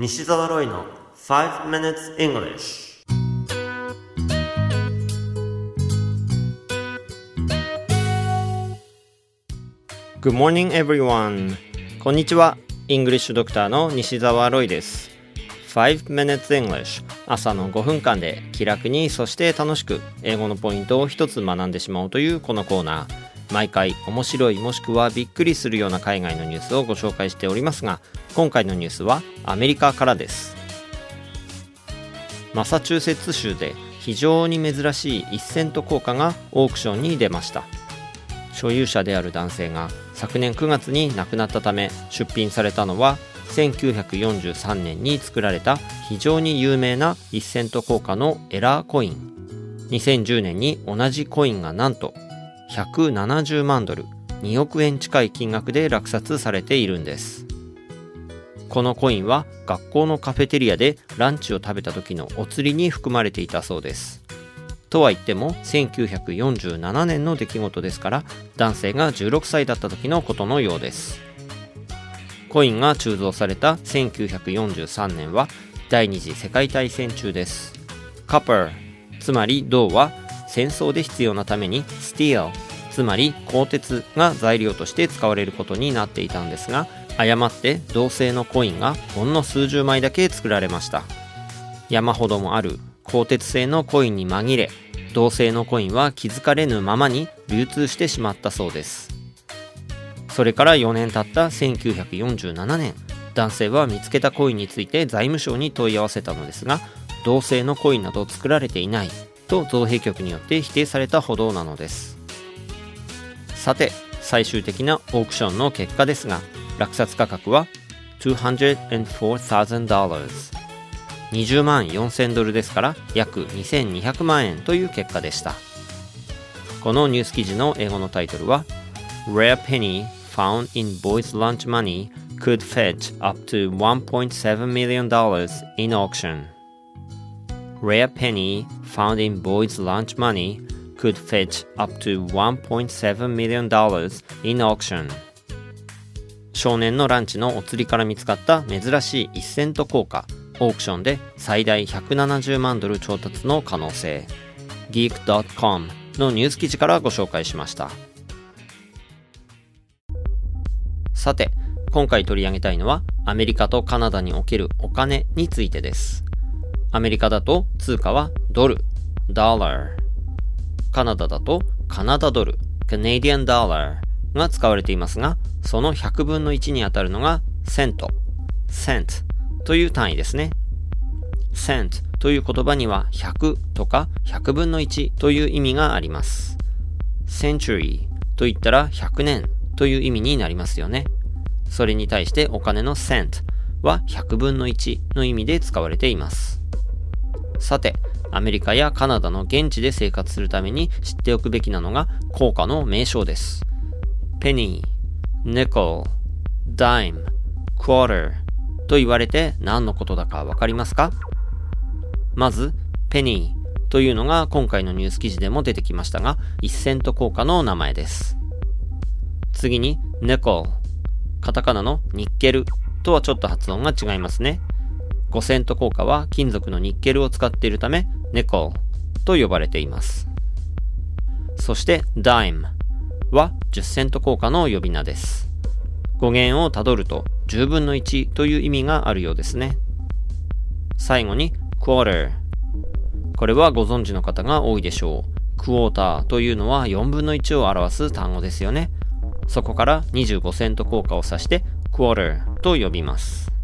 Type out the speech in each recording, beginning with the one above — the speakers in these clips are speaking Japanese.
西澤ロイの5 minutes English Good morning everyone. こんにちは。イングリッシュドクターの西澤ロイです。5 minutes English 朝の5分間で気楽にそして楽しく英語のポイントを一つ学んでしまおうというこのコーナー。毎回面白いもしくはびっくりするような海外のニュースをご紹介しておりますが今回のニュースはアメリカからです。マサチューセッツ州で非常に珍しい1セント硬貨がオークションに出ました。所有者である男性が昨年9月に亡くなったため出品されたのは1943年に作られた非常に有名な1セント硬貨のエラーコイン。2010年に同じコインがなんと170万ドル2億円近い金額で落札されているんです。このコインは学校のカフェテリアでランチを食べた時のお釣りに含まれていたそうです。とは言っても1947年の出来事ですから男性が16歳だった時のことのようです。コインが鋳造された1943年は第二次世界大戦中です。カパーつまり銅は戦争で必要なためにスティールつまり鋼鉄が材料として使われることになっていたんですが誤って銅製のコインがほんの数十枚だけ作られました。山ほどもある鋼鉄製のコインに紛れ銅製のコインは気づかれぬままに流通してしまったそうです。それから4年経った1947年男性は見つけたコインについて財務省に問い合わせたのですが銅製のコインなど作られていない。と造幣局によって否定されたほどなのです。さて最終的なオークションの結果ですが落札価格は204,000 20万4000ドルですから約2200万円という結果でした。このニュース記事の英語のタイトルは Rare penny found in boys lunch money could fetch up to $1.7 million in auction. Rare penny found in boys' lunch money could fetch up to $1.7 million in auction. 少年のランチのお釣りから見つかった珍しい1セント硬貨、オークションで最大170万ドル調達の可能性。geek.com のニュース記事からご紹介しました。さて、今回取り上げたいのはアメリカとカナダにおけるお金についてです。アメリカだと通貨はドル、dollar。カナダだとカナダドル、Canadian dollar が使われていますが、その100分の1にあたるのがセント、cent という単位ですね。cent という言葉には100とか100分の1という意味があります。century と言ったら100年という意味になりますよね。それに対してお金の cent は100分の1の意味で使われています。さて、アメリカやカナダの現地で生活するために知っておくべきなのが効果の名称です。ペニー、ニコル、ダイム、クォーターと言われて何のことだかわかりますか？まず、ペニーというのが今回のニュース記事でも出てきましたが、1セント硬貨の名前です。次に、ネコル。カタカナのニッケルとはちょっと発音が違いますね。5セント硬貨は金属のニッケルを使っているため、ネコルと呼ばれています。そして、ダイムは10セント硬貨の呼び名です。語源をたどると10分の1という意味があるようですね。最後に、クォーター。これはご存知の方が多いでしょう。クォーターというのは4分の1を表す単語ですよね。そこから25セント硬貨を指して、クォーターと呼びます。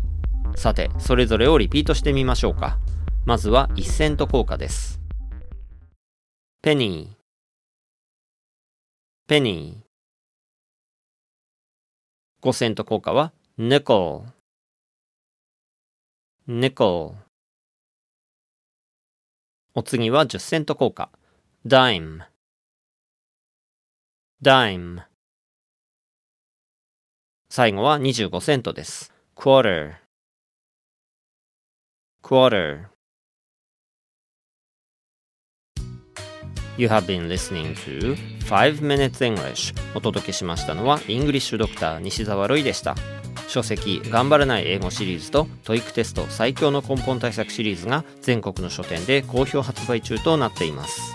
さて、それぞれをリピートしてみましょうか。まずは1セント硬貨です。ペニー、ペニー。5セント硬貨はニコル、ニコル。お次は10セント硬貨。ダイム、ダイム。最後は25セントです。クォーター。Quarter. You have been listening to 5 Minutes English. お届けしましたのはイングリッシュドクター西澤ロイでした。書籍「頑張らない英語」シリーズと TOEIC テスト最強の根本対策シリーズが全国の書店で好評発売中となっています。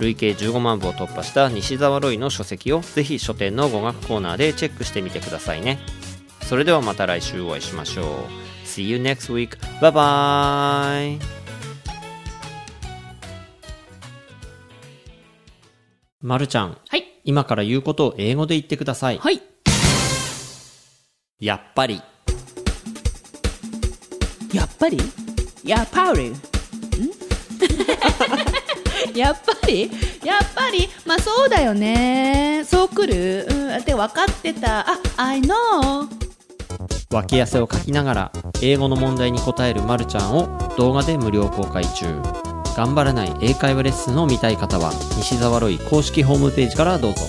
累計15万部を突破した西澤ロイの書籍をぜひ書店の語学コーナーでチェックしてみてくださいね。それではまた来週お会いしましょう。See you next week. Bye bye! まるちゃん、はい。今から言うことを英語で言ってください。はい。やっぱり。やっぱり？やっぱりん？やっぱり？やっぱり？まあそうだよね。そう来る？うん。って分かってた。あ、I know. 脇汗をかきながら英語の問題に答えるまるちゃんを動画で無料公開中。頑張らない英会話レッスンを見たい方は西沢ロイ公式ホームページからどうぞ。